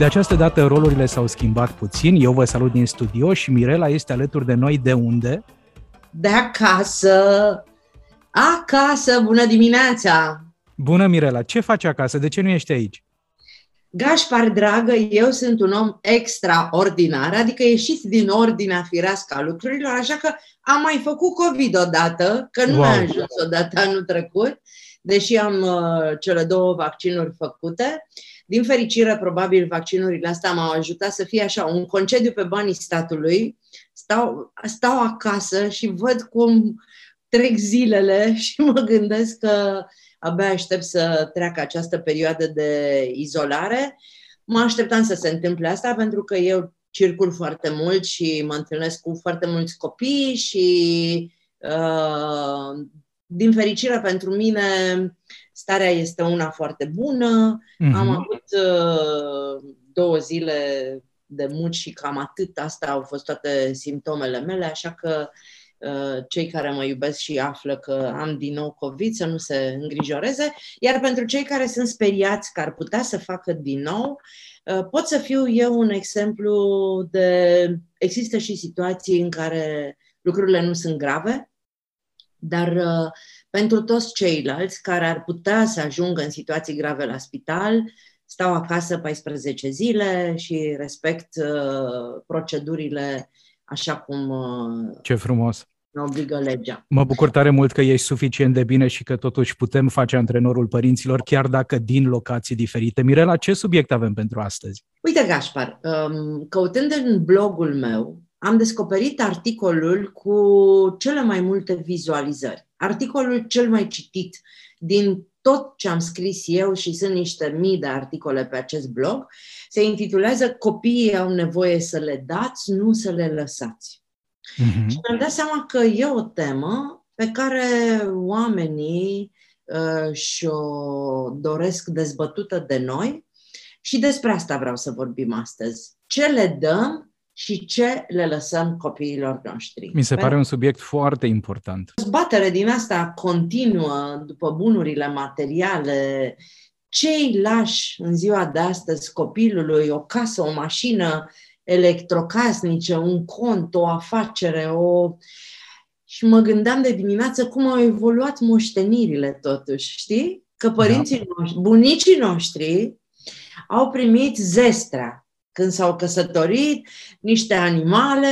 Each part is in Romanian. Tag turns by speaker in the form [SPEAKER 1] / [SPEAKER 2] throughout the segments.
[SPEAKER 1] De această dată rolurile s-au schimbat puțin. Eu vă salut din studio și Mirela este alături de noi de unde?
[SPEAKER 2] De acasă. Acasă, bună dimineața!
[SPEAKER 1] Bună, Mirela! Ce faci acasă? De ce nu ești aici?
[SPEAKER 2] Gașpar, dragă, eu sunt un om extraordinar, adică ieșit din ordinea firească a lucrurilor, așa că am mai făcut COVID odată, că nu wow. mi-a ajuns odată anul trecut, deși am uh, cele două vaccinuri făcute. Din fericire, probabil, vaccinurile astea m-au ajutat să fie așa, un concediu pe banii statului. Stau, stau acasă și văd cum trec zilele și mă gândesc că abia aștept să treacă această perioadă de izolare. Mă așteptam să se întâmple asta pentru că eu circul foarte mult și mă întâlnesc cu foarte mulți copii și uh, din fericire pentru mine starea este una foarte bună. Mm-hmm. Am avut uh, două zile de mult și cam atât. Asta au fost toate simptomele mele, așa că Uh, cei care mă iubesc și află că am din nou COVID să nu se îngrijoreze, iar pentru cei care sunt speriați că ar putea să facă din nou, uh, pot să fiu eu un exemplu de... Există și situații în care lucrurile nu sunt grave, dar uh, pentru toți ceilalți care ar putea să ajungă în situații grave la spital, stau acasă 14 zile și respect procedurile așa cum
[SPEAKER 1] Ce frumos!
[SPEAKER 2] ne obligă legea.
[SPEAKER 1] Mă bucur tare mult că ești suficient de bine și că totuși putem face antrenorul părinților, chiar dacă din locații diferite. Mirela, ce subiect avem pentru astăzi?
[SPEAKER 2] Uite, Gașpar, um, căutând în blogul meu, am descoperit articolul cu cele mai multe vizualizări. Articolul cel mai citit din tot ce am scris eu și sunt niște mii de articole pe acest blog, se intitulează Copiii au nevoie să le dați, nu să le lăsați. Uh-huh. Și mi-am dat seama că e o temă pe care oamenii uh, și-o doresc dezbătută de noi și despre asta vreau să vorbim astăzi. Ce le dăm și ce le lăsăm copiilor noștri.
[SPEAKER 1] Mi se pare un subiect foarte important.
[SPEAKER 2] Zbatere din asta continuă după bunurile materiale. Ce îi lași în ziua de astăzi copilului, o casă, o mașină, electrocasnice, un cont, o afacere, o... Și mă gândeam de dimineață cum au evoluat moștenirile totuși, știi? Că părinții da. noștri, bunicii noștri au primit zestrea când s-au căsătorit, niște animale,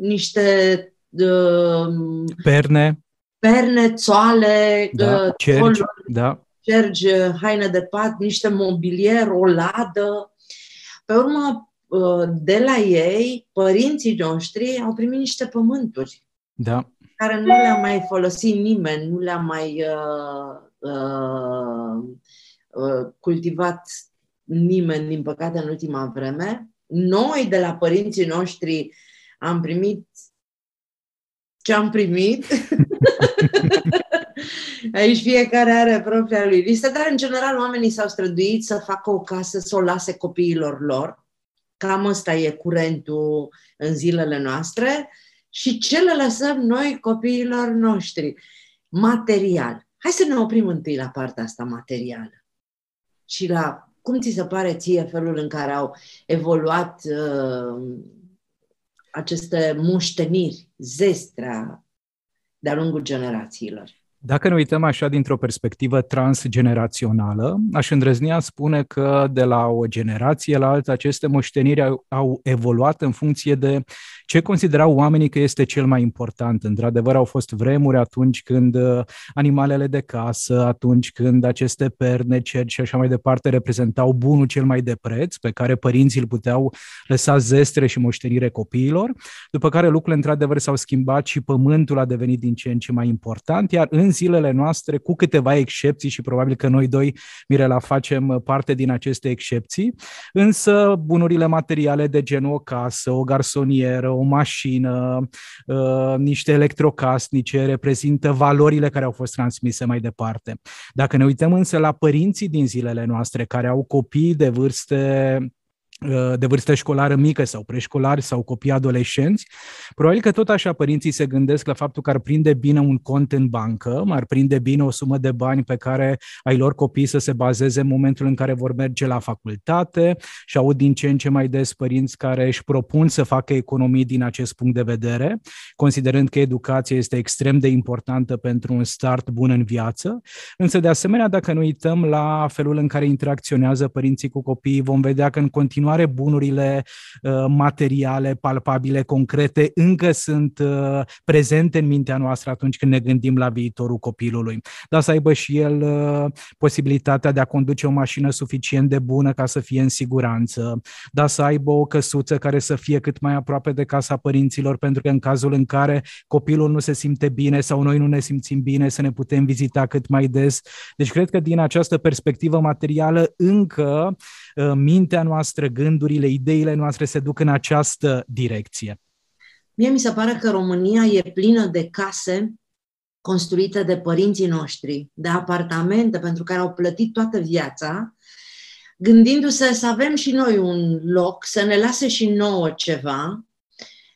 [SPEAKER 2] niște uh,
[SPEAKER 1] perne,
[SPEAKER 2] perne, țoale,
[SPEAKER 1] da, uh, cergi, coluri, da.
[SPEAKER 2] cergi, haine de pat, niște mobilier, o ladă. Pe urmă, Uh, de la ei, părinții noștri au primit niște pământuri
[SPEAKER 1] da.
[SPEAKER 2] care nu le-a mai folosit nimeni, nu le-a mai uh, uh, uh, cultivat nimeni, din păcate, în ultima vreme. Noi, de la părinții noștri, am primit ce am primit. Aici fiecare are propria lui listă, dar în general oamenii s-au străduit să facă o casă, să o lase copiilor lor. Cam ăsta e curentul în zilele noastre. Și ce le lăsăm noi copiilor noștri? Material. Hai să ne oprim întâi la partea asta materială. Și la cum ți se pare ție felul în care au evoluat uh, aceste moșteniri, zestrea de-a lungul generațiilor?
[SPEAKER 1] Dacă ne uităm așa dintr-o perspectivă transgenerațională, aș îndrăznea spune că de la o generație la alta aceste moșteniri au, au evoluat în funcție de ce considerau oamenii că este cel mai important? Într-adevăr, au fost vremuri atunci când uh, animalele de casă, atunci când aceste perne, cerci și așa mai departe reprezentau bunul cel mai de preț, pe care părinții îl puteau lăsa zestre și moștenire copiilor, după care lucrurile într-adevăr s-au schimbat și pământul a devenit din ce în ce mai important, iar în zilele noastre, cu câteva excepții și probabil că noi doi, Mirela, facem parte din aceste excepții, însă bunurile materiale de genul o casă, o garsonieră, o mașină, uh, niște electrocasnice reprezintă valorile care au fost transmise mai departe. Dacă ne uităm însă la părinții din zilele noastre care au copii de vârste Uh, de vârstă școlară mică sau preșcolari sau copii adolescenți, probabil că tot așa părinții se gândesc la faptul că ar prinde bine un cont în bancă, ar prinde bine o sumă de bani pe care ai lor copii să se bazeze în momentul în care vor merge la facultate și aud din ce în ce mai des părinți care își propun să facă economii din acest punct de vedere, considerând că educația este extrem de importantă pentru un start bun în viață. Însă, de asemenea, dacă ne uităm la felul în care interacționează părinții cu copiii, vom vedea că în continuare continuare bunurile uh, materiale, palpabile, concrete, încă sunt uh, prezente în mintea noastră atunci când ne gândim la viitorul copilului. Dar să aibă și el uh, posibilitatea de a conduce o mașină suficient de bună ca să fie în siguranță, dar să aibă o căsuță care să fie cât mai aproape de casa părinților, pentru că în cazul în care copilul nu se simte bine sau noi nu ne simțim bine, să ne putem vizita cât mai des. Deci cred că din această perspectivă materială încă mintea noastră, gândurile, ideile noastre se duc în această direcție.
[SPEAKER 2] Mie mi se pare că România e plină de case construite de părinții noștri, de apartamente pentru care au plătit toată viața, gândindu-se să avem și noi un loc, să ne lase și nouă ceva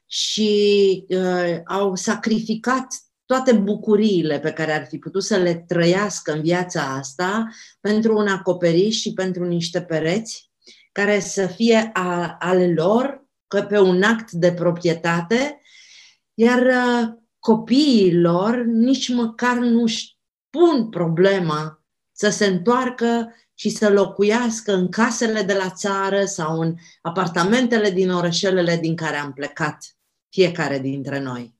[SPEAKER 2] și uh, au sacrificat toate bucuriile pe care ar fi putut să le trăiască în viața asta pentru un acoperiș și pentru niște pereți care să fie a, ale lor, că pe un act de proprietate, iar uh, copiii lor nici măcar nu-și pun problema să se întoarcă și să locuiască în casele de la țară sau în apartamentele din orășelele din care am plecat fiecare dintre noi.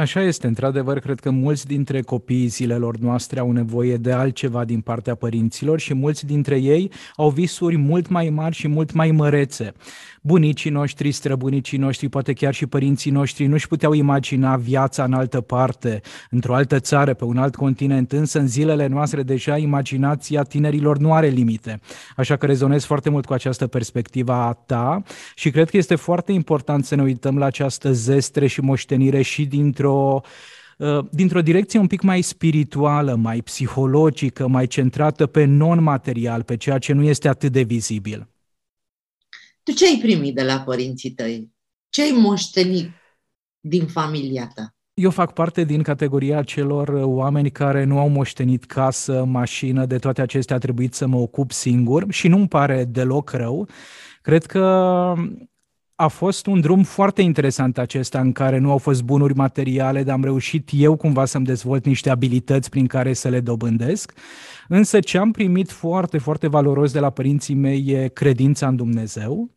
[SPEAKER 1] Așa este, într-adevăr, cred că mulți dintre copiii zilelor noastre au nevoie de altceva din partea părinților și mulți dintre ei au visuri mult mai mari și mult mai mărețe bunicii noștri, străbunicii noștri, poate chiar și părinții noștri nu-și puteau imagina viața în altă parte, într-o altă țară, pe un alt continent, însă în zilele noastre deja imaginația tinerilor nu are limite. Așa că rezonez foarte mult cu această perspectivă a ta și cred că este foarte important să ne uităm la această zestre și moștenire și dintr-o uh, dintr-o direcție un pic mai spirituală, mai psihologică, mai centrată pe non-material, pe ceea ce nu este atât de vizibil.
[SPEAKER 2] Tu ce ai primit de la părinții tăi? Ce ai moștenit din familia ta?
[SPEAKER 1] Eu fac parte din categoria celor oameni care nu au moștenit casă, mașină, de toate acestea a trebuit să mă ocup singur și nu-mi pare deloc rău. Cred că a fost un drum foarte interesant acesta în care nu au fost bunuri materiale, dar am reușit eu cumva să-mi dezvolt niște abilități prin care să le dobândesc. Însă ce am primit foarte, foarte valoros de la părinții mei e credința în Dumnezeu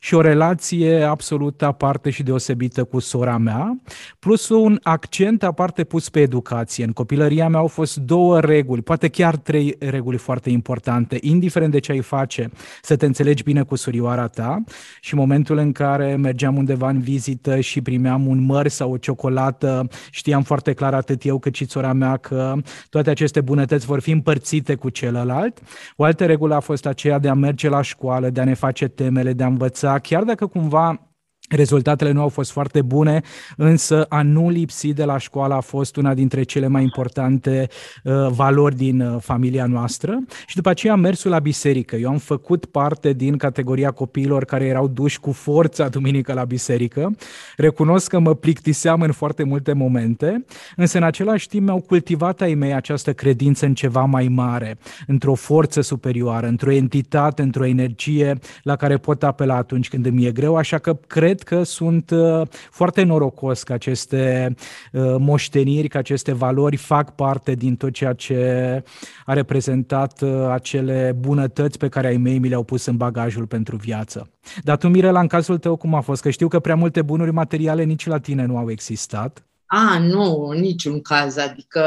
[SPEAKER 1] și o relație absolut aparte și deosebită cu sora mea, plus un accent aparte pus pe educație. În copilăria mea au fost două reguli, poate chiar trei reguli foarte importante, indiferent de ce ai face, să te înțelegi bine cu surioara ta și în momentul în care mergeam undeva în vizită și primeam un măr sau o ciocolată, știam foarte clar atât eu cât și sora mea că toate aceste bunătăți vor fi împărțite cu celălalt. O altă regulă a fost aceea de a merge la școală, de a ne face temele, de a învăța, chiar dacă cumva Rezultatele nu au fost foarte bune, însă a nu lipsi de la școală a fost una dintre cele mai importante uh, valori din uh, familia noastră. Și după aceea mersul la biserică. Eu am făcut parte din categoria copiilor care erau duși cu forța duminică la biserică. Recunosc că mă plictiseam în foarte multe momente, însă în același timp mi-au cultivat ai mei această credință în ceva mai mare, într-o forță superioară, într-o entitate, într-o energie la care pot apela atunci când îmi e greu, așa că cred cred că sunt uh, foarte norocos că aceste uh, moșteniri, că aceste valori fac parte din tot ceea ce a reprezentat uh, acele bunătăți pe care ai mei mi le-au pus în bagajul pentru viață. Dar tu, Mirela, în cazul tău cum a fost? Că știu că prea multe bunuri materiale nici la tine nu au existat.
[SPEAKER 2] A, nu, în niciun caz. Adică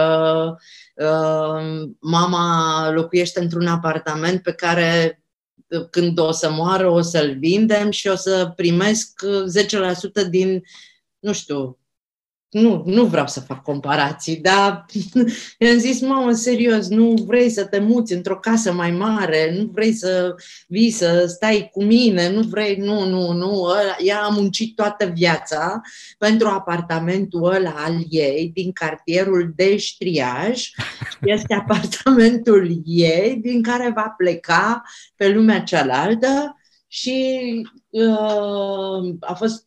[SPEAKER 2] uh, mama locuiește într-un apartament pe care când o să moară o să-l vindem și o să primesc 10% din, nu știu, nu, nu vreau să fac comparații, dar i-am zis, mamă, serios, nu vrei să te muți într-o casă mai mare, nu vrei să vii să stai cu mine, nu vrei, nu, nu, nu, ea a muncit toată viața pentru apartamentul ăla al ei din cartierul de ștriaj. Este apartamentul ei din care va pleca pe lumea cealaltă și uh, a fost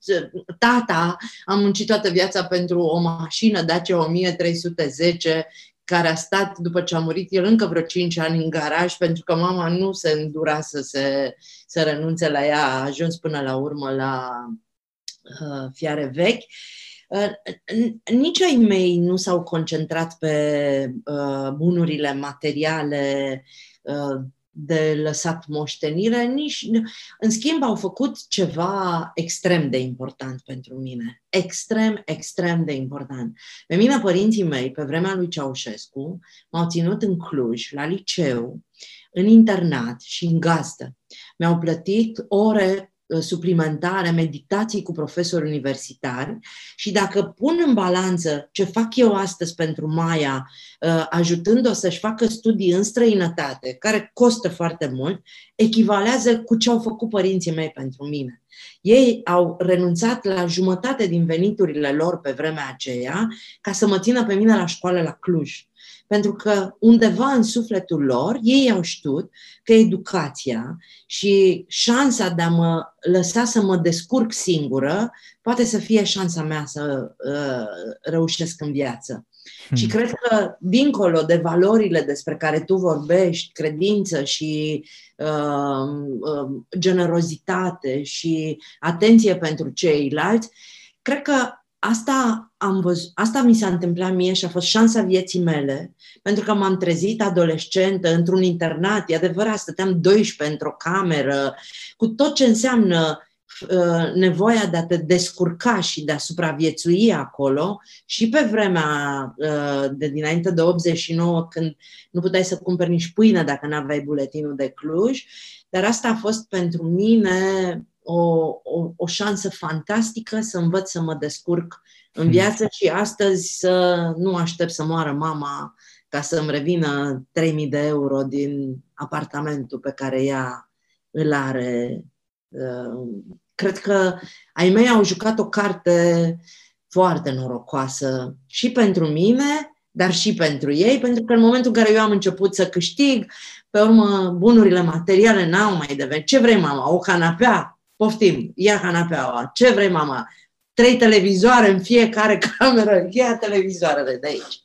[SPEAKER 2] tata, am muncit toată viața pentru o mașină Dacia 1310 care a stat după ce a murit el încă vreo 5 ani în garaj pentru că mama nu se îndura să, se, să renunțe la ea, a ajuns până la urmă la uh, fiare vechi. Uh, nici ai mei nu s-au concentrat pe uh, bunurile materiale uh, de lăsat moștenire, nici, în schimb au făcut ceva extrem de important pentru mine. Extrem, extrem de important. Pe mine părinții mei, pe vremea lui Ceaușescu, m-au ținut în Cluj, la liceu, în internat și în gazdă. Mi-au plătit ore Uh, suplimentare, meditații cu profesori universitari și dacă pun în balanță ce fac eu astăzi pentru Maia, uh, ajutând-o să-și facă studii în străinătate, care costă foarte mult, echivalează cu ce au făcut părinții mei pentru mine. Ei au renunțat la jumătate din veniturile lor pe vremea aceea ca să mă țină pe mine la școală la Cluj. Pentru că undeva în sufletul lor, ei au știut că educația și șansa de a mă lăsa să mă descurc singură poate să fie șansa mea să uh, reușesc în viață. Hmm. Și cred că, dincolo de valorile despre care tu vorbești, credință și uh, uh, generozitate și atenție pentru ceilalți, cred că asta, am văzut, asta mi s-a întâmplat mie și a fost șansa vieții mele, pentru că m-am trezit adolescentă într-un internat, e adevărat, stăteam 12 într-o cameră, cu tot ce înseamnă uh, nevoia de a te descurca și de a supraviețui acolo. Și pe vremea uh, de dinainte de 89 când nu puteai să cumperi nici pâine dacă nu aveai buletinul de Cluj, dar asta a fost pentru mine o, o, o șansă fantastică să învăț să mă descurc în hmm. viață și astăzi să nu aștept să moară mama ca să îmi revină 3000 de euro din apartamentul pe care ea îl are. Uh, cred că ai mei au jucat o carte foarte norocoasă și pentru mine, dar și pentru ei, pentru că în momentul în care eu am început să câștig, pe urmă bunurile materiale n-au mai devenit. Ce vrei, mama? O canapea? Poftim, ia canapeaua. Ce vrei, mama? Trei televizoare în fiecare cameră. Ia televizoarele de aici.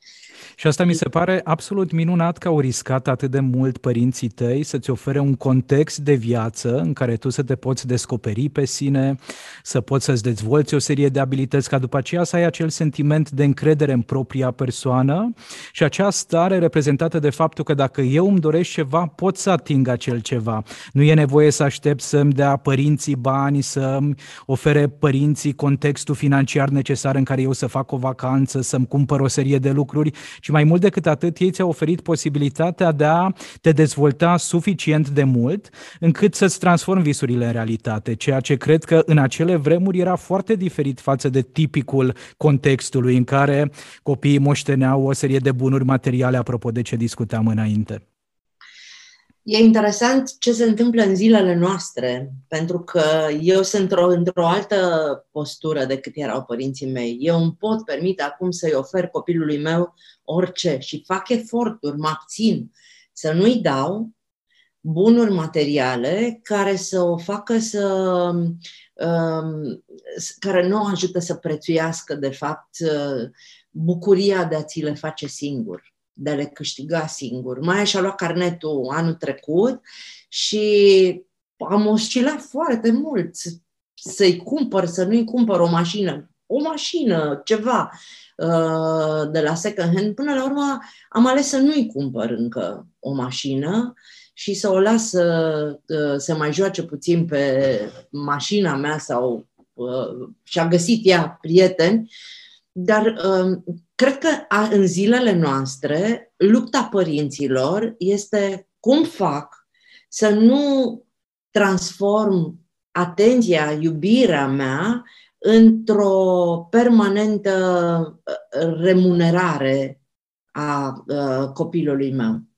[SPEAKER 1] Și asta mi se pare absolut minunat că au riscat atât de mult părinții tăi să-ți ofere un context de viață în care tu să te poți descoperi pe sine, să poți să-ți dezvolți o serie de abilități, ca după aceea să ai acel sentiment de încredere în propria persoană și acea stare reprezentată de faptul că dacă eu îmi doresc ceva, pot să ating acel ceva. Nu e nevoie să aștept să-mi dea părinții bani, să-mi ofere părinții contextul financiar necesar în care eu să fac o vacanță, să-mi cumpăr o serie de lucruri, ci mai mult decât atât, ei ți-au oferit posibilitatea de a te dezvolta suficient de mult încât să-ți transformi visurile în realitate, ceea ce cred că în acele vremuri era foarte diferit față de tipicul contextului în care copiii moșteneau o serie de bunuri materiale, apropo de ce discuteam înainte.
[SPEAKER 2] E interesant ce se întâmplă în zilele noastre, pentru că eu sunt într-o, într-o altă postură decât erau părinții mei. Eu îmi pot permite acum să-i ofer copilului meu orice și fac eforturi, mă abțin să nu-i dau bunuri materiale care să o facă să. Um, care nu o ajută să prețuiască, de fapt, bucuria de a ți le face singur de a le câștiga singur. Mai și-a luat carnetul anul trecut și am oscilat foarte mult să-i cumpăr, să nu-i cumpăr o mașină, o mașină, ceva uh, de la second hand. Până la urmă am ales să nu-i cumpăr încă o mașină și să o las să uh, se mai joace puțin pe mașina mea sau uh, și-a găsit ea prieteni dar um, cred că în zilele noastre, lupta părinților este cum fac să nu transform atenția, iubirea mea într-o permanentă uh, remunerare a uh, copilului meu.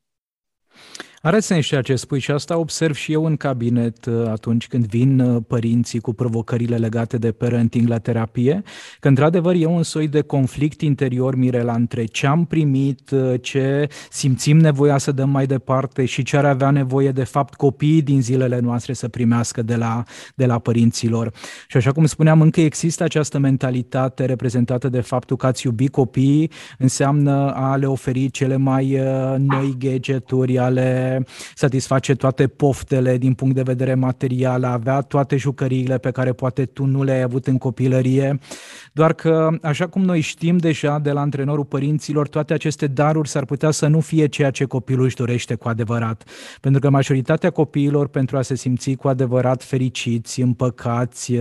[SPEAKER 1] Are sens ceea ce spui și asta observ și eu în cabinet uh, atunci când vin uh, părinții cu provocările legate de parenting la terapie, că într-adevăr e un soi de conflict interior, Mirela, între ce am primit, uh, ce simțim nevoia să dăm mai departe și ce ar avea nevoie de fapt copiii din zilele noastre să primească de la, de la părinților. Și așa cum spuneam, încă există această mentalitate reprezentată de faptul că ați iubi copiii înseamnă a le oferi cele mai noi gadgeturi, ale satisface toate poftele din punct de vedere material, a avea toate jucăriile pe care poate tu nu le-ai avut în copilărie, doar că, așa cum noi știm deja de la antrenorul părinților, toate aceste daruri s-ar putea să nu fie ceea ce copilul își dorește cu adevărat. Pentru că majoritatea copiilor, pentru a se simți cu adevărat fericiți, împăcați,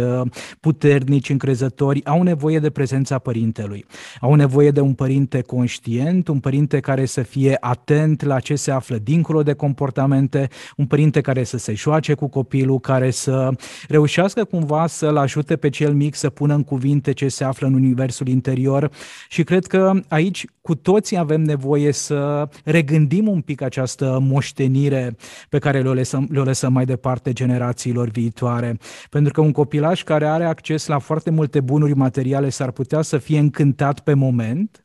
[SPEAKER 1] puternici, încrezători, au nevoie de prezența părintelui. Au nevoie de un părinte conștient, un părinte care să fie atent la ce se află dincolo de comportamente, un părinte care să se joace cu copilul, care să reușească cumva să-l ajute pe cel mic să pună în cuvinte ce se află în universul interior și cred că aici cu toții avem nevoie să regândim un pic această moștenire pe care le-o lăsăm, le lăsăm mai departe generațiilor viitoare. Pentru că un copilaj care are acces la foarte multe bunuri materiale s-ar putea să fie încântat pe moment,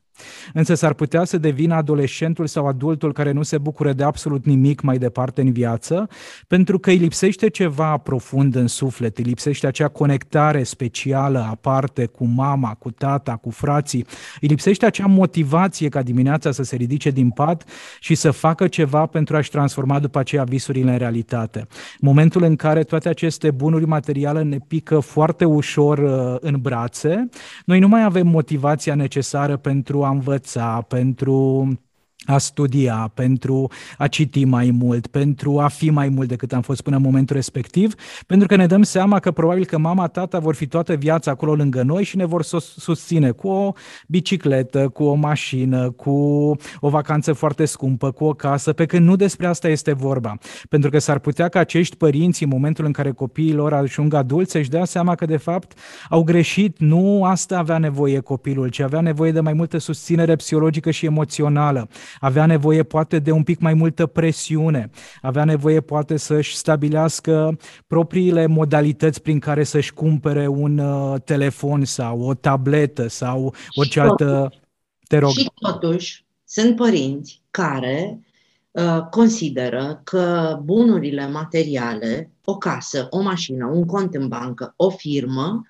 [SPEAKER 1] Însă s-ar putea să devină adolescentul sau adultul care nu se bucură de absolut nimic mai departe în viață, pentru că îi lipsește ceva profund în suflet, îi lipsește acea conectare specială aparte cu mama, cu tata, cu frații, îi lipsește acea motivație ca dimineața să se ridice din pat și să facă ceva pentru a-și transforma după aceea visurile în realitate. Momentul în care toate aceste bunuri materiale ne pică foarte ușor uh, în brațe, noi nu mai avem motivația necesară pentru a învăța, pentru a studia, pentru a citi mai mult, pentru a fi mai mult decât am fost până în momentul respectiv, pentru că ne dăm seama că probabil că mama, tata vor fi toată viața acolo lângă noi și ne vor susține cu o bicicletă, cu o mașină, cu o vacanță foarte scumpă, cu o casă, pe când nu despre asta este vorba. Pentru că s-ar putea ca acești părinți, în momentul în care copiii lor ajung adulți, să-și dea seama că de fapt au greșit, nu asta avea nevoie copilul, ci avea nevoie de mai multă susținere psihologică și emoțională avea nevoie poate de un pic mai multă presiune, avea nevoie poate să-și stabilească propriile modalități prin care să-și cumpere un uh, telefon sau o tabletă sau orice și altă... Te rog.
[SPEAKER 2] Și totuși sunt părinți care uh, consideră că bunurile materiale, o casă, o mașină, un cont în bancă, o firmă,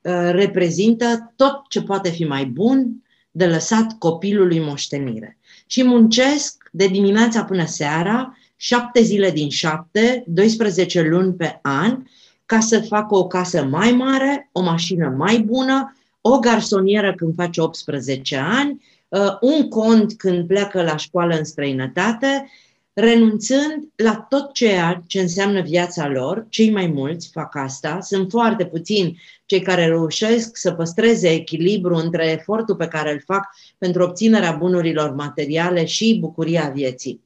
[SPEAKER 2] uh, reprezintă tot ce poate fi mai bun de lăsat copilului moștenire și muncesc de dimineața până seara, șapte zile din șapte, 12 luni pe an, ca să facă o casă mai mare, o mașină mai bună, o garsonieră când face 18 ani, uh, un cont când pleacă la școală în străinătate, renunțând la tot ceea ce înseamnă viața lor, cei mai mulți fac asta, sunt foarte puțini cei care reușesc să păstreze echilibru între efortul pe care îl fac pentru obținerea bunurilor materiale și bucuria vieții.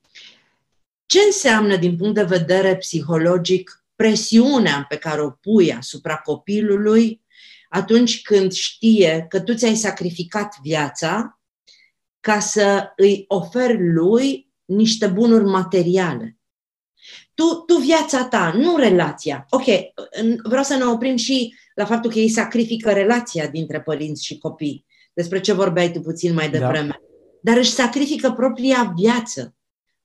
[SPEAKER 2] Ce înseamnă din punct de vedere psihologic presiunea pe care o pui asupra copilului atunci când știe că tu ți-ai sacrificat viața ca să îi oferi lui niște bunuri materiale. Tu, tu viața ta, nu relația. Ok, vreau să ne oprim și la faptul că ei sacrifică relația dintre părinți și copii, despre ce vorbeai tu puțin mai da. devreme. Da. Dar își sacrifică propria viață,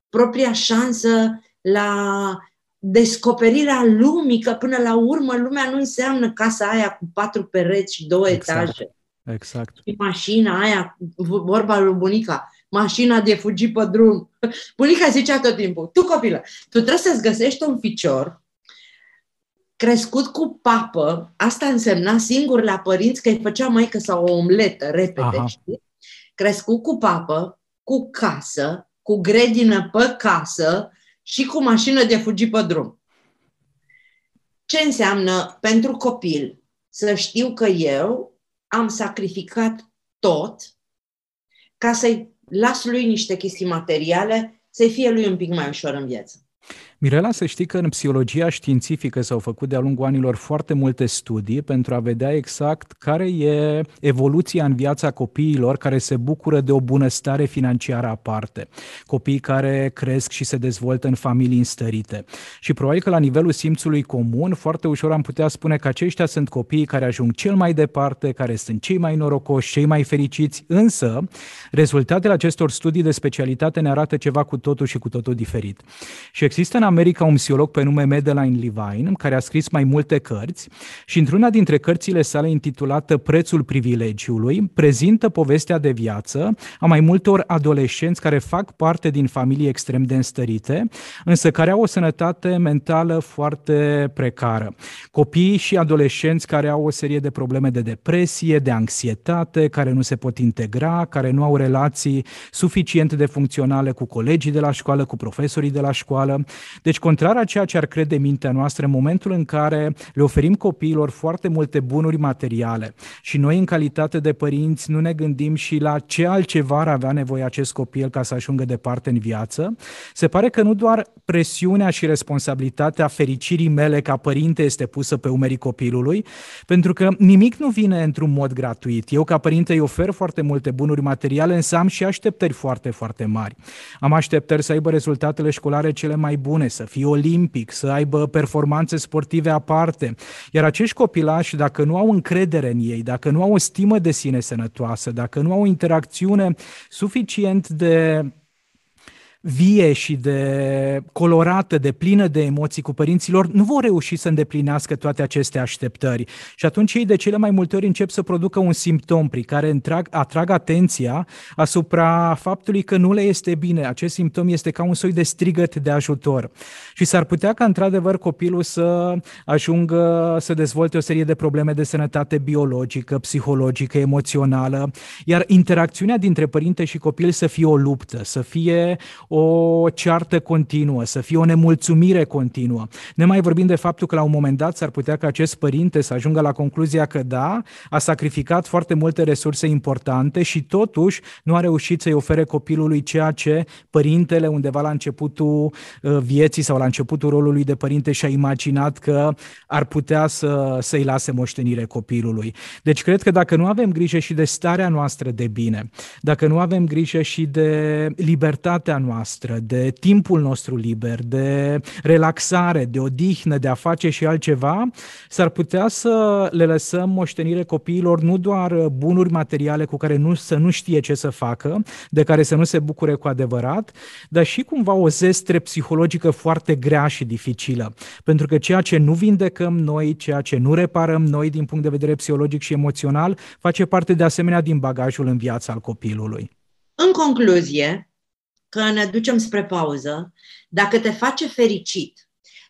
[SPEAKER 2] propria șansă la descoperirea lumii, că până la urmă lumea nu înseamnă casa aia cu patru pereți și două exact. etaje.
[SPEAKER 1] Exact.
[SPEAKER 2] Și mașina aia, vorba lui bunica, mașina de fugi pe drum. Bunica zicea tot timpul, tu copilă, tu trebuie să-ți găsești un ficior crescut cu papă, asta însemna singur la părinți că îi făcea maică sau o omletă repede, Aha. știi? Crescut cu papă, cu casă, cu grădină pe casă și cu mașină de fugi pe drum. Ce înseamnă pentru copil să știu că eu am sacrificat tot ca să-i las lui niște chestii materiale, să-i fie lui un pic mai ușor în viață.
[SPEAKER 1] Mirela, să știi că în psihologia științifică s-au făcut de-a lungul anilor foarte multe studii pentru a vedea exact care e evoluția în viața copiilor care se bucură de o bunăstare financiară aparte. Copii care cresc și se dezvoltă în familii înstărite. Și probabil că la nivelul simțului comun, foarte ușor am putea spune că aceștia sunt copiii care ajung cel mai departe, care sunt cei mai norocoși, cei mai fericiți, însă rezultatele acestor studii de specialitate ne arată ceva cu totul și cu totul diferit. Și există în America un psiholog pe nume Madeline Levine, care a scris mai multe cărți și într-una dintre cărțile sale intitulată Prețul privilegiului, prezintă povestea de viață a mai multor adolescenți care fac parte din familii extrem de înstărite, însă care au o sănătate mentală foarte precară. Copii și adolescenți care au o serie de probleme de depresie, de anxietate, care nu se pot integra, care nu au relații suficient de funcționale cu colegii de la școală, cu profesorii de la școală. Deci, contrar a ceea ce ar crede mintea noastră, în momentul în care le oferim copiilor foarte multe bunuri materiale și noi, în calitate de părinți, nu ne gândim și la ce altceva ar avea nevoie acest copil ca să ajungă departe în viață, se pare că nu doar presiunea și responsabilitatea fericirii mele ca părinte este pusă pe umerii copilului, pentru că nimic nu vine într-un mod gratuit. Eu, ca părinte, îi ofer foarte multe bunuri materiale, însă am și așteptări foarte, foarte mari. Am așteptări să aibă rezultatele școlare cele mai bune, să fie olimpic, să aibă performanțe sportive aparte. Iar acești copilași, dacă nu au încredere în ei, dacă nu au o stimă de sine sănătoasă, dacă nu au o interacțiune suficient de vie și de colorată, de plină de emoții cu părinților, nu vor reuși să îndeplinească toate aceste așteptări. Și atunci ei de cele mai multe ori încep să producă un simptom prin care întrag, atrag atenția asupra faptului că nu le este bine. Acest simptom este ca un soi de strigăt de ajutor. Și s-ar putea ca într-adevăr copilul să ajungă să dezvolte o serie de probleme de sănătate biologică, psihologică, emoțională, iar interacțiunea dintre părinte și copil să fie o luptă, să fie o ceartă continuă, să fie o nemulțumire continuă. Ne mai vorbim de faptul că la un moment dat s-ar putea ca acest părinte să ajungă la concluzia că da, a sacrificat foarte multe resurse importante și totuși nu a reușit să-i ofere copilului ceea ce părintele undeva la începutul uh, vieții sau la începutul rolului de părinte și-a imaginat că ar putea să, să-i lase moștenire copilului. Deci cred că dacă nu avem grijă și de starea noastră de bine, dacă nu avem grijă și de libertatea noastră, noastră, de timpul nostru liber, de relaxare, de odihnă, de a face și altceva, s-ar putea să le lăsăm moștenire copiilor nu doar bunuri materiale cu care nu, să nu știe ce să facă, de care să nu se bucure cu adevărat, dar și cumva o zestre psihologică foarte grea și dificilă. Pentru că ceea ce nu vindecăm noi, ceea ce nu reparăm noi din punct de vedere psihologic și emoțional, face parte de asemenea din bagajul în viața al copilului.
[SPEAKER 2] În concluzie, că ne ducem spre pauză, dacă te face fericit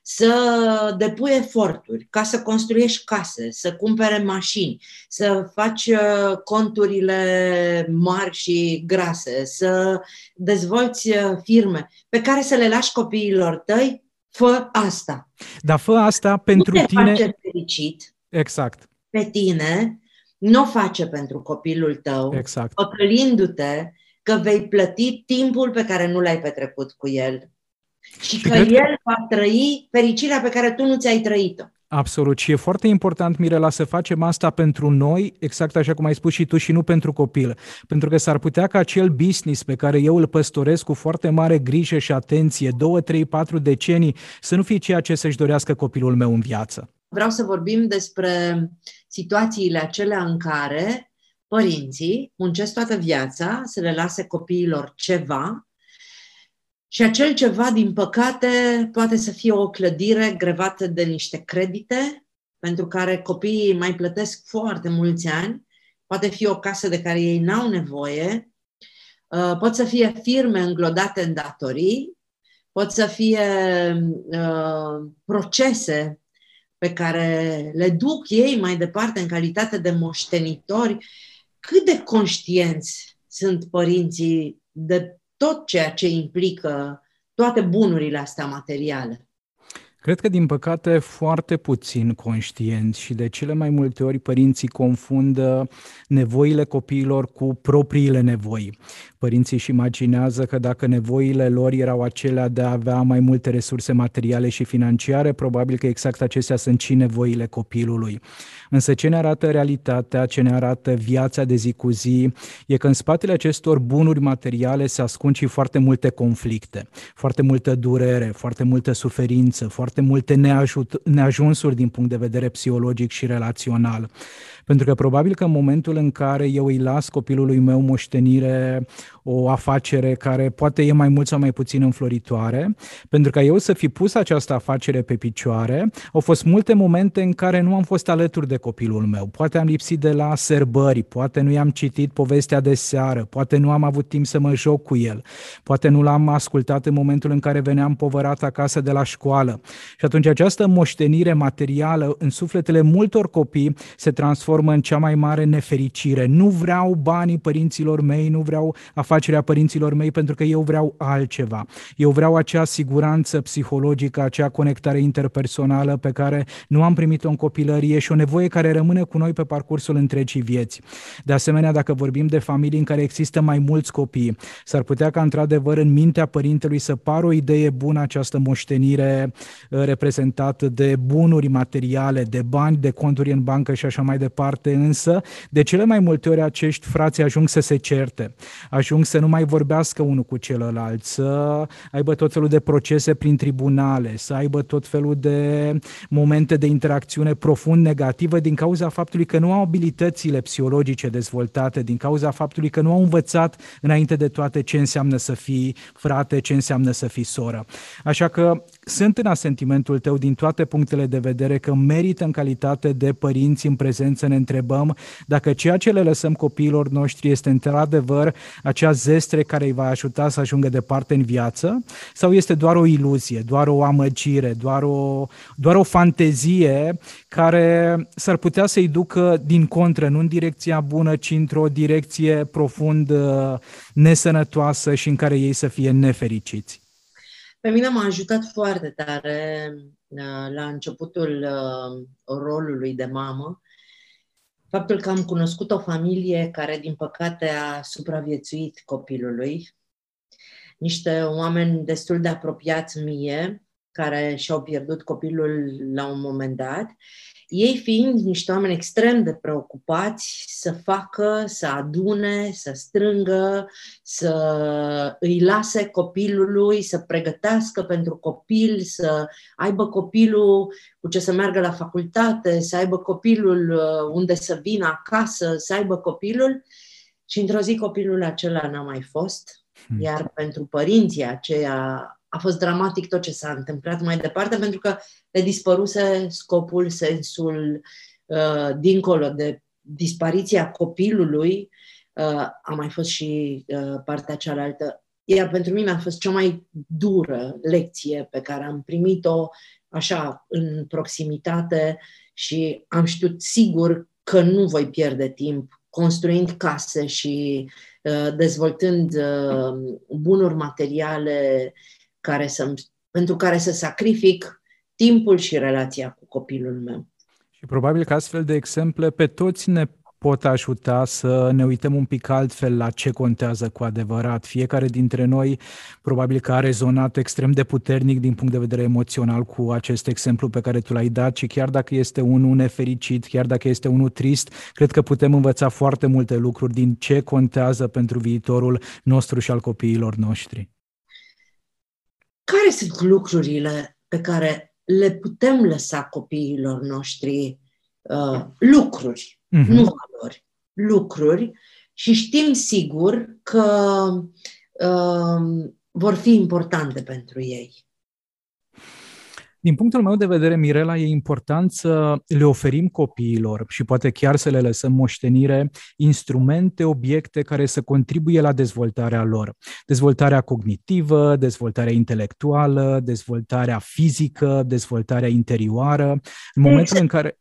[SPEAKER 2] să depui eforturi ca să construiești case, să cumpere mașini, să faci uh, conturile mari și grase, să dezvolți uh, firme pe care să le lași copiilor tăi, fă asta.
[SPEAKER 1] Dar fă asta pentru
[SPEAKER 2] nu te
[SPEAKER 1] tine.
[SPEAKER 2] face fericit
[SPEAKER 1] exact.
[SPEAKER 2] pe tine, nu o face pentru copilul tău,
[SPEAKER 1] exact.
[SPEAKER 2] păcălindu-te că vei plăti timpul pe care nu l-ai petrecut cu el și, și că el că... va trăi fericirea pe care tu nu ți-ai trăit-o.
[SPEAKER 1] Absolut. Și e foarte important, Mirela, să facem asta pentru noi, exact așa cum ai spus și tu, și nu pentru copil. Pentru că s-ar putea ca acel business pe care eu îl păstoresc cu foarte mare grijă și atenție, două, trei, patru decenii, să nu fie ceea ce să-și dorească copilul meu în viață.
[SPEAKER 2] Vreau să vorbim despre situațiile acelea în care părinții muncesc toată viața să le lase copiilor ceva și acel ceva, din păcate, poate să fie o clădire grevată de niște credite pentru care copiii mai plătesc foarte mulți ani, poate fi o casă de care ei n-au nevoie, uh, pot să fie firme înglodate în datorii, pot să fie uh, procese pe care le duc ei mai departe în calitate de moștenitori cât de conștienți sunt părinții de tot ceea ce implică toate bunurile astea materiale?
[SPEAKER 1] Cred că, din păcate, foarte puțin conștienți și de cele mai multe ori părinții confundă nevoile copiilor cu propriile nevoi. Părinții își imaginează că dacă nevoile lor erau acelea de a avea mai multe resurse materiale și financiare, probabil că exact acestea sunt și nevoile copilului. Însă ce ne arată realitatea, ce ne arată viața de zi cu zi, e că în spatele acestor bunuri materiale se ascund și foarte multe conflicte, foarte multă durere, foarte multă suferință, foarte multe neajut- neajunsuri din punct de vedere psihologic și relațional. Pentru că probabil că în momentul în care eu îi las copilului meu moștenire o afacere care poate e mai mult sau mai puțin înfloritoare, pentru ca eu să fi pus această afacere pe picioare, au fost multe momente în care nu am fost alături de copilul meu. Poate am lipsit de la serbări, poate nu i-am citit povestea de seară, poate nu am avut timp să mă joc cu el, poate nu l-am ascultat în momentul în care veneam povărat acasă de la școală. Și atunci această moștenire materială în sufletele multor copii se transformă în cea mai mare nefericire. Nu vreau banii părinților mei, nu vreau afacerea afacerea părinților mei pentru că eu vreau altceva. Eu vreau acea siguranță psihologică, acea conectare interpersonală pe care nu am primit-o în copilărie și o nevoie care rămâne cu noi pe parcursul întregii vieți. De asemenea, dacă vorbim de familii în care există mai mulți copii, s-ar putea ca într-adevăr în mintea părintelui să pară o idee bună această moștenire uh, reprezentată de bunuri materiale, de bani, de conturi în bancă și așa mai departe, însă de cele mai multe ori acești frați ajung să se certe, ajung să nu mai vorbească unul cu celălalt, să aibă tot felul de procese prin tribunale, să aibă tot felul de momente de interacțiune profund negativă din cauza faptului că nu au abilitățile psihologice dezvoltate, din cauza faptului că nu au învățat înainte de toate ce înseamnă să fii frate, ce înseamnă să fii soră. Așa că sunt în asentimentul tău din toate punctele de vedere că merită în calitate de părinți în prezență să ne întrebăm dacă ceea ce le lăsăm copiilor noștri este într-adevăr acea zestre care îi va ajuta să ajungă departe în viață sau este doar o iluzie, doar o amăgire, doar o, doar o fantezie care s-ar putea să-i ducă din contră, nu în direcția bună, ci într-o direcție profund uh, nesănătoasă și în care ei să fie nefericiți.
[SPEAKER 2] Pe mine m-a ajutat foarte tare uh, la începutul uh, rolului de mamă faptul că am cunoscut o familie care, din păcate, a supraviețuit copilului, niște oameni destul de apropiați mie, care și-au pierdut copilul la un moment dat ei fiind niște oameni extrem de preocupați să facă, să adune, să strângă, să îi lase copilului, să pregătească pentru copil, să aibă copilul cu ce să meargă la facultate, să aibă copilul uh, unde să vină acasă, să aibă copilul. Și într-o zi copilul acela n-a mai fost, hmm. iar pentru părinții aceia a fost dramatic tot ce s-a întâmplat mai departe, pentru că le dispăruse scopul, sensul, uh, dincolo de dispariția copilului, uh, a mai fost și uh, partea cealaltă. Iar pentru mine a fost cea mai dură lecție pe care am primit-o așa în proximitate și am știut sigur că nu voi pierde timp construind case și uh, dezvoltând uh, bunuri materiale care să, pentru care să sacrific timpul și relația cu copilul meu.
[SPEAKER 1] Și probabil că astfel de exemple pe toți ne pot ajuta să ne uităm un pic altfel la ce contează cu adevărat. Fiecare dintre noi probabil că a rezonat extrem de puternic din punct de vedere emoțional cu acest exemplu pe care tu l-ai dat și chiar dacă este unul nefericit, chiar dacă este unul trist, cred că putem învăța foarte multe lucruri din ce contează pentru viitorul nostru și al copiilor noștri
[SPEAKER 2] care sunt lucrurile pe care le putem lăsa copiilor noștri uh, lucruri, uh-huh. nu valori, lucruri și știm sigur că uh, vor fi importante pentru ei.
[SPEAKER 1] Din punctul meu de vedere, Mirela, e important să le oferim copiilor și poate chiar să le lăsăm moștenire instrumente, obiecte care să contribuie la dezvoltarea lor. Dezvoltarea cognitivă, dezvoltarea intelectuală, dezvoltarea fizică, dezvoltarea interioară. În momentul în care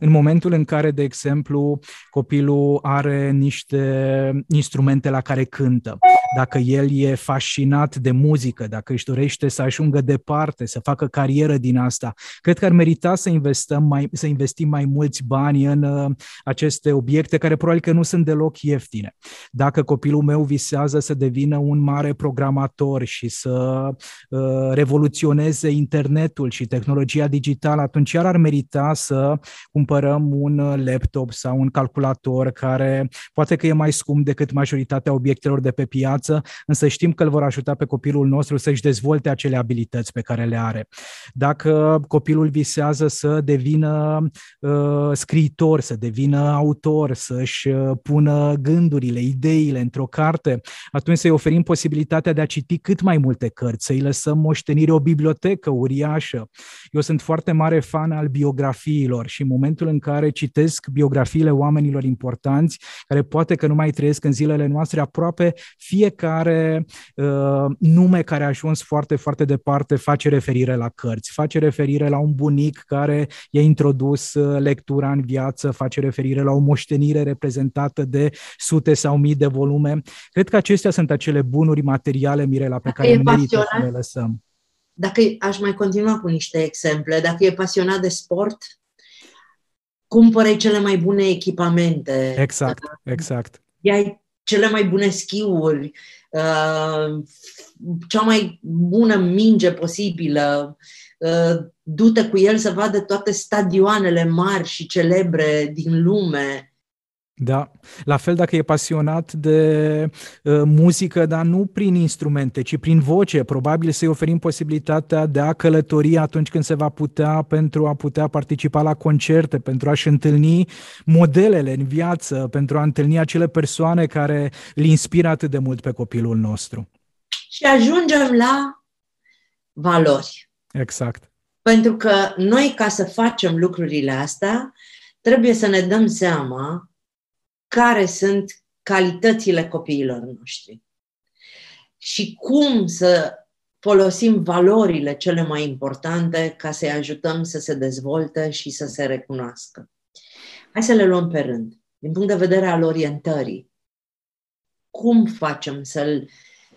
[SPEAKER 1] în momentul în care, de exemplu, copilul are niște instrumente la care cântă, dacă el e fascinat de muzică, dacă își dorește să ajungă departe, să facă carieră din asta, cred că ar merita să investăm mai, să investim mai mulți bani în uh, aceste obiecte care probabil că nu sunt deloc ieftine. Dacă copilul meu visează să devină un mare programator și să uh, revoluționeze internetul și tehnologia digitală, atunci chiar ar merita să cumpărăm un laptop sau un calculator care poate că e mai scump decât majoritatea obiectelor de pe piață, însă știm că îl vor ajuta pe copilul nostru să-și dezvolte acele abilități pe care le are. Dacă copilul visează să devină uh, scriitor, să devină autor, să-și uh, pună gândurile, ideile într-o carte, atunci să-i oferim posibilitatea de a citi cât mai multe cărți, să-i lăsăm moștenire o bibliotecă uriașă. Eu sunt foarte mare fan fan al biografiilor și în momentul în care citesc biografiile oamenilor importanți, care poate că nu mai trăiesc în zilele noastre, aproape fiecare uh, nume care a ajuns foarte, foarte departe face referire la cărți, face referire la un bunic care i-a introdus uh, lectura în viață, face referire la o moștenire reprezentată de sute sau mii de volume. Cred că acestea sunt acele bunuri materiale, Mirela, pe care merită să le lăsăm
[SPEAKER 2] dacă aș mai continua cu niște exemple, dacă e pasionat de sport, cumpără cele mai bune echipamente.
[SPEAKER 1] Exact, exact.
[SPEAKER 2] Ia cele mai bune schiuri, uh, cea mai bună minge posibilă, uh, du-te cu el să vadă toate stadioanele mari și celebre din lume,
[SPEAKER 1] da, la fel dacă e pasionat de uh, muzică, dar nu prin instrumente, ci prin voce, probabil să-i oferim posibilitatea de a călători atunci când se va putea pentru a putea participa la concerte, pentru a-și întâlni modelele în viață, pentru a întâlni acele persoane care îl inspiră atât de mult pe copilul nostru.
[SPEAKER 2] Și ajungem la valori.
[SPEAKER 1] Exact.
[SPEAKER 2] Pentru că noi, ca să facem lucrurile astea, trebuie să ne dăm seama care sunt calitățile copiilor noștri și cum să folosim valorile cele mai importante ca să-i ajutăm să se dezvolte și să se recunoască. Hai să le luăm pe rând. Din punct de vedere al orientării, cum facem să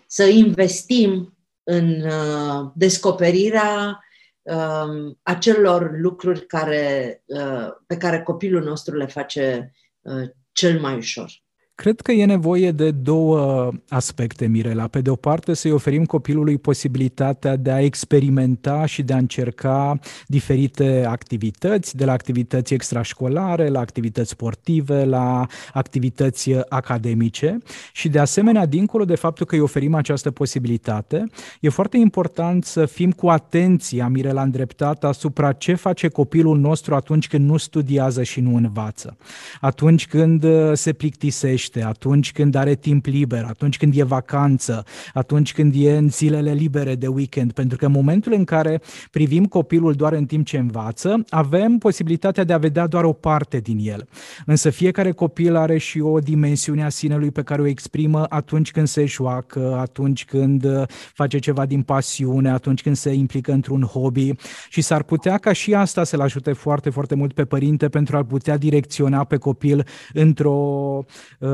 [SPEAKER 2] să investim în uh, descoperirea uh, acelor lucruri care, uh, pe care copilul nostru le face uh, cel mai ușor.
[SPEAKER 1] Cred că e nevoie de două aspecte, Mirela. Pe de o parte, să-i oferim copilului posibilitatea de a experimenta și de a încerca diferite activități, de la activități extrașcolare, la activități sportive, la activități academice și, de asemenea, dincolo de faptul că îi oferim această posibilitate, e foarte important să fim cu atenție, Mirela, îndreptat asupra ce face copilul nostru atunci când nu studiază și nu învață, atunci când se plictisește, muncește, atunci când are timp liber, atunci când e vacanță, atunci când e în zilele libere de weekend, pentru că în momentul în care privim copilul doar în timp ce învață, avem posibilitatea de a vedea doar o parte din el. Însă fiecare copil are și o dimensiune a sinelui pe care o exprimă atunci când se joacă, atunci când uh, face ceva din pasiune, atunci când se implică într-un hobby și s-ar putea ca și asta să-l ajute foarte, foarte mult pe părinte pentru a putea direcționa pe copil într-o uh, Uh,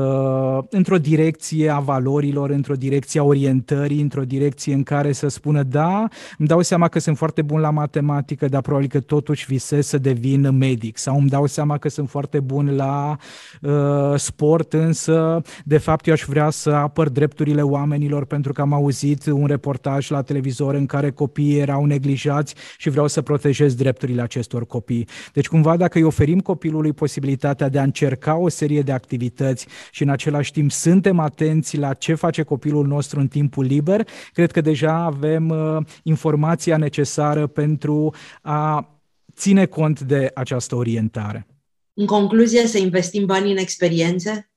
[SPEAKER 1] într-o direcție a valorilor, într-o direcție a orientării, într-o direcție în care să spună da, îmi dau seama că sunt foarte bun la matematică, dar probabil că totuși visez să devin medic sau îmi dau seama că sunt foarte bun la uh, sport, însă de fapt eu aș vrea să apăr drepturile oamenilor pentru că am auzit un reportaj la televizor în care copiii erau neglijați și vreau să protejez drepturile acestor copii. Deci cumva dacă îi oferim copilului posibilitatea de a încerca o serie de activități și în același timp suntem atenți la ce face copilul nostru în timpul liber, cred că deja avem uh, informația necesară pentru a ține cont de această orientare.
[SPEAKER 2] În concluzie, să investim banii în experiențe?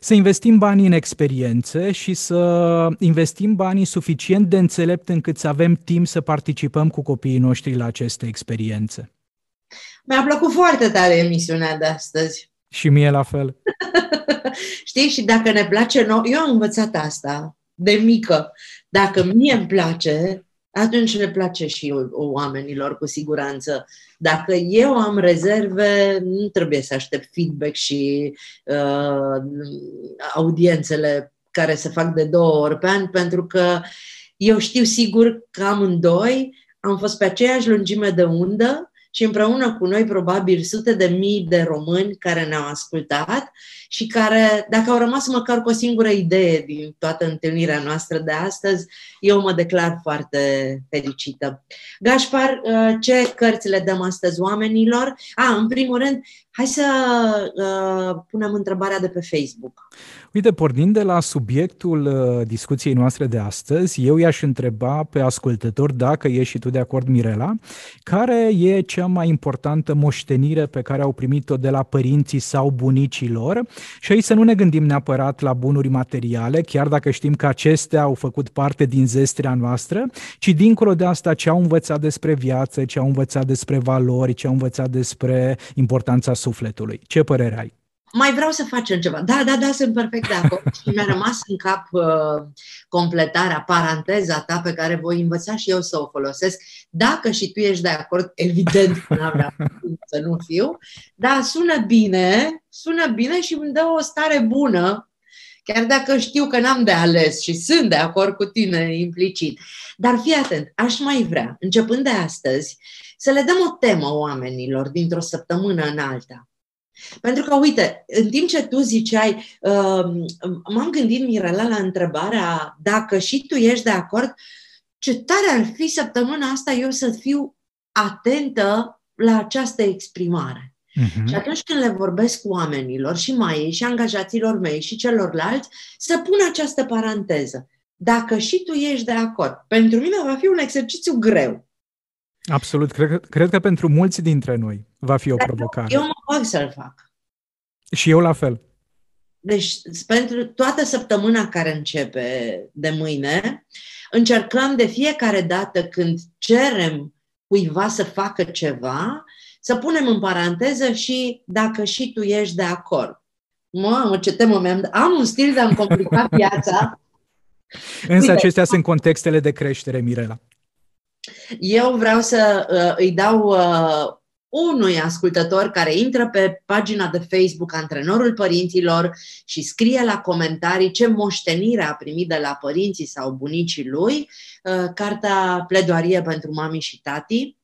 [SPEAKER 1] Să investim banii în experiențe și să investim banii suficient de înțelept încât să avem timp să participăm cu copiii noștri la aceste experiențe.
[SPEAKER 2] Mi-a plăcut foarte tare emisiunea de astăzi.
[SPEAKER 1] Și mie la fel.
[SPEAKER 2] Știi? Și dacă ne place nou, eu am învățat asta de mică. Dacă mie îmi place, atunci le place și oamenilor cu siguranță. Dacă eu am rezerve, nu trebuie să aștept feedback și uh, audiențele care se fac de două ori pe an, pentru că eu știu sigur că amândoi am fost pe aceeași lungime de undă și împreună cu noi probabil sute de mii de români care ne-au ascultat și care, dacă au rămas măcar cu o singură idee din toată întâlnirea noastră de astăzi, eu mă declar foarte fericită. Gașpar, uh, ce cărți le dăm astăzi oamenilor? A, în primul rând, hai să uh, punem întrebarea de pe Facebook.
[SPEAKER 1] Uite, pornind de la subiectul uh, discuției noastre de astăzi, eu i-aș întreba pe ascultător dacă ești și tu de acord, Mirela, care e cea mai importantă moștenire pe care au primit-o de la părinții sau bunicii lor și aici să nu ne gândim neapărat la bunuri materiale, chiar dacă știm că acestea au făcut parte din zestrea noastră, ci dincolo de asta ce au învățat despre viață, ce au învățat despre valori, ce au învățat despre importanța sufletului. Ce părere ai?
[SPEAKER 2] mai vreau să facem ceva. Da, da, da, sunt perfect de acord. și mi-a rămas în cap uh, completarea, paranteza ta pe care voi învăța și eu să o folosesc. Dacă și tu ești de acord, evident că n-am să nu fiu, dar sună bine, sună bine și îmi dă o stare bună, chiar dacă știu că n-am de ales și sunt de acord cu tine implicit. Dar fii atent, aș mai vrea, începând de astăzi, să le dăm o temă oamenilor dintr-o săptămână în alta pentru că, uite, în timp ce tu ziceai, uh, m-am gândit, Mirela, la întrebarea dacă și tu ești de acord, ce tare ar fi săptămâna asta eu să fiu atentă la această exprimare. Uh-huh. Și atunci când le vorbesc cu oamenilor și mai și angajaților mei și celorlalți, să pun această paranteză. Dacă și tu ești de acord, pentru mine va fi un exercițiu greu.
[SPEAKER 1] Absolut. Cred, cred că pentru mulți dintre noi va fi o Dar provocare.
[SPEAKER 2] Eu mă fac să-l fac.
[SPEAKER 1] Și eu la fel.
[SPEAKER 2] Deci, pentru toată săptămâna care începe de mâine, încercăm de fiecare dată când cerem cuiva să facă ceva, să punem în paranteză și dacă și tu ești de acord. Mamă, ce temă mi-am Am un stil de a-mi complica viața.
[SPEAKER 1] Însă Uite, acestea sunt contextele de creștere, Mirela.
[SPEAKER 2] Eu vreau să uh, îi dau uh, unui ascultător care intră pe pagina de Facebook Antrenorul Părinților și scrie la comentarii ce moștenire a primit de la părinții sau bunicii lui, uh, cartea Pledoarie pentru mami și tati.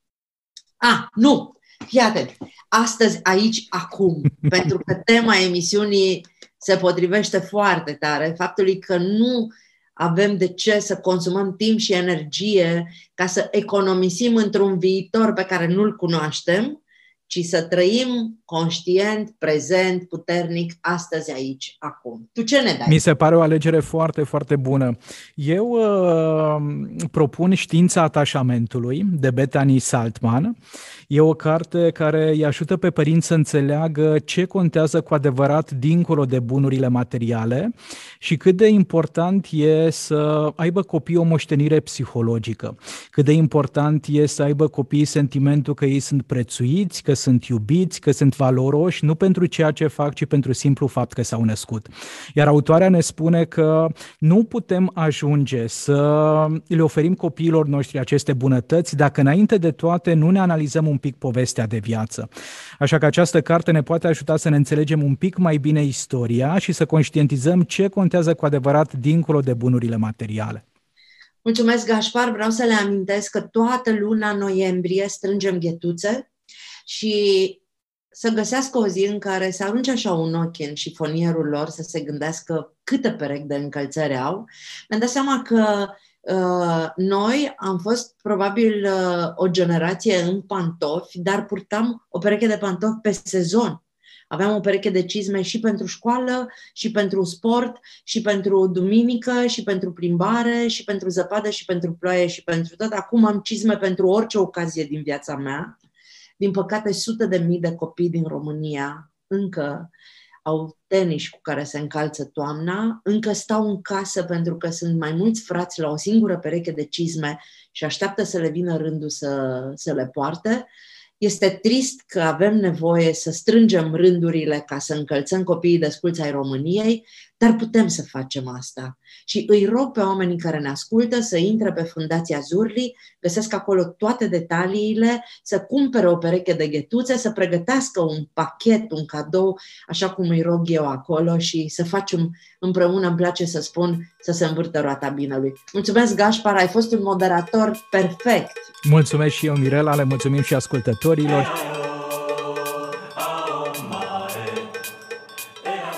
[SPEAKER 2] A, nu! Fii atent! Astăzi, aici, acum, pentru că tema emisiunii se potrivește foarte tare faptului că nu avem de ce să consumăm timp și energie ca să economisim într-un viitor pe care nu-l cunoaștem, ci să trăim conștient, prezent, puternic, astăzi, aici, acum. Tu ce ne dai?
[SPEAKER 1] Mi se pare o alegere foarte, foarte bună. Eu uh, propun Știința atașamentului de Bethany Saltman. E o carte care îi ajută pe părinți să înțeleagă ce contează cu adevărat dincolo de bunurile materiale și cât de important e să aibă copii o moștenire psihologică, cât de important e să aibă copiii sentimentul că ei sunt prețuiți, că sunt iubiți, că sunt valoroși, nu pentru ceea ce fac, ci pentru simplu fapt că s-au născut. Iar autoarea ne spune că nu putem ajunge să le oferim copiilor noștri aceste bunătăți dacă înainte de toate nu ne analizăm un pic povestea de viață. Așa că această carte ne poate ajuta să ne înțelegem un pic mai bine istoria și să conștientizăm ce contează cu adevărat dincolo de bunurile materiale.
[SPEAKER 2] Mulțumesc, Gașpar. Vreau să le amintesc că toată luna noiembrie strângem ghetuțe și să găsească o zi în care să arunce așa un ochi în șifonierul lor, să se gândească câte perechi de încălțări au. Mi-am dat seama că uh, noi am fost probabil uh, o generație în pantofi, dar purtam o pereche de pantofi pe sezon. Aveam o pereche de cizme și pentru școală, și pentru sport, și pentru duminică, și pentru plimbare, și pentru zăpadă, și pentru ploaie, și pentru tot. Acum am cizme pentru orice ocazie din viața mea. Din păcate, sute de mii de copii din România încă au tenis cu care se încalță toamna, încă stau în casă pentru că sunt mai mulți frați la o singură pereche de cizme și așteaptă să le vină rândul să, să le poarte. Este trist că avem nevoie să strângem rândurile ca să încălțăm copiii de sculți ai României, dar putem să facem asta. Și îi rog pe oamenii care ne ascultă să intre pe Fundația Zurli, găsesc acolo toate detaliile, să cumpere o pereche de ghetuțe, să pregătească un pachet, un cadou, așa cum îi rog eu acolo și să facem împreună, îmi place să spun, să se învârtă roata binelui. Mulțumesc, Gașpar, ai fost un moderator perfect.
[SPEAKER 1] Mulțumesc și eu, Mirela, le mulțumim și ascultătorilor.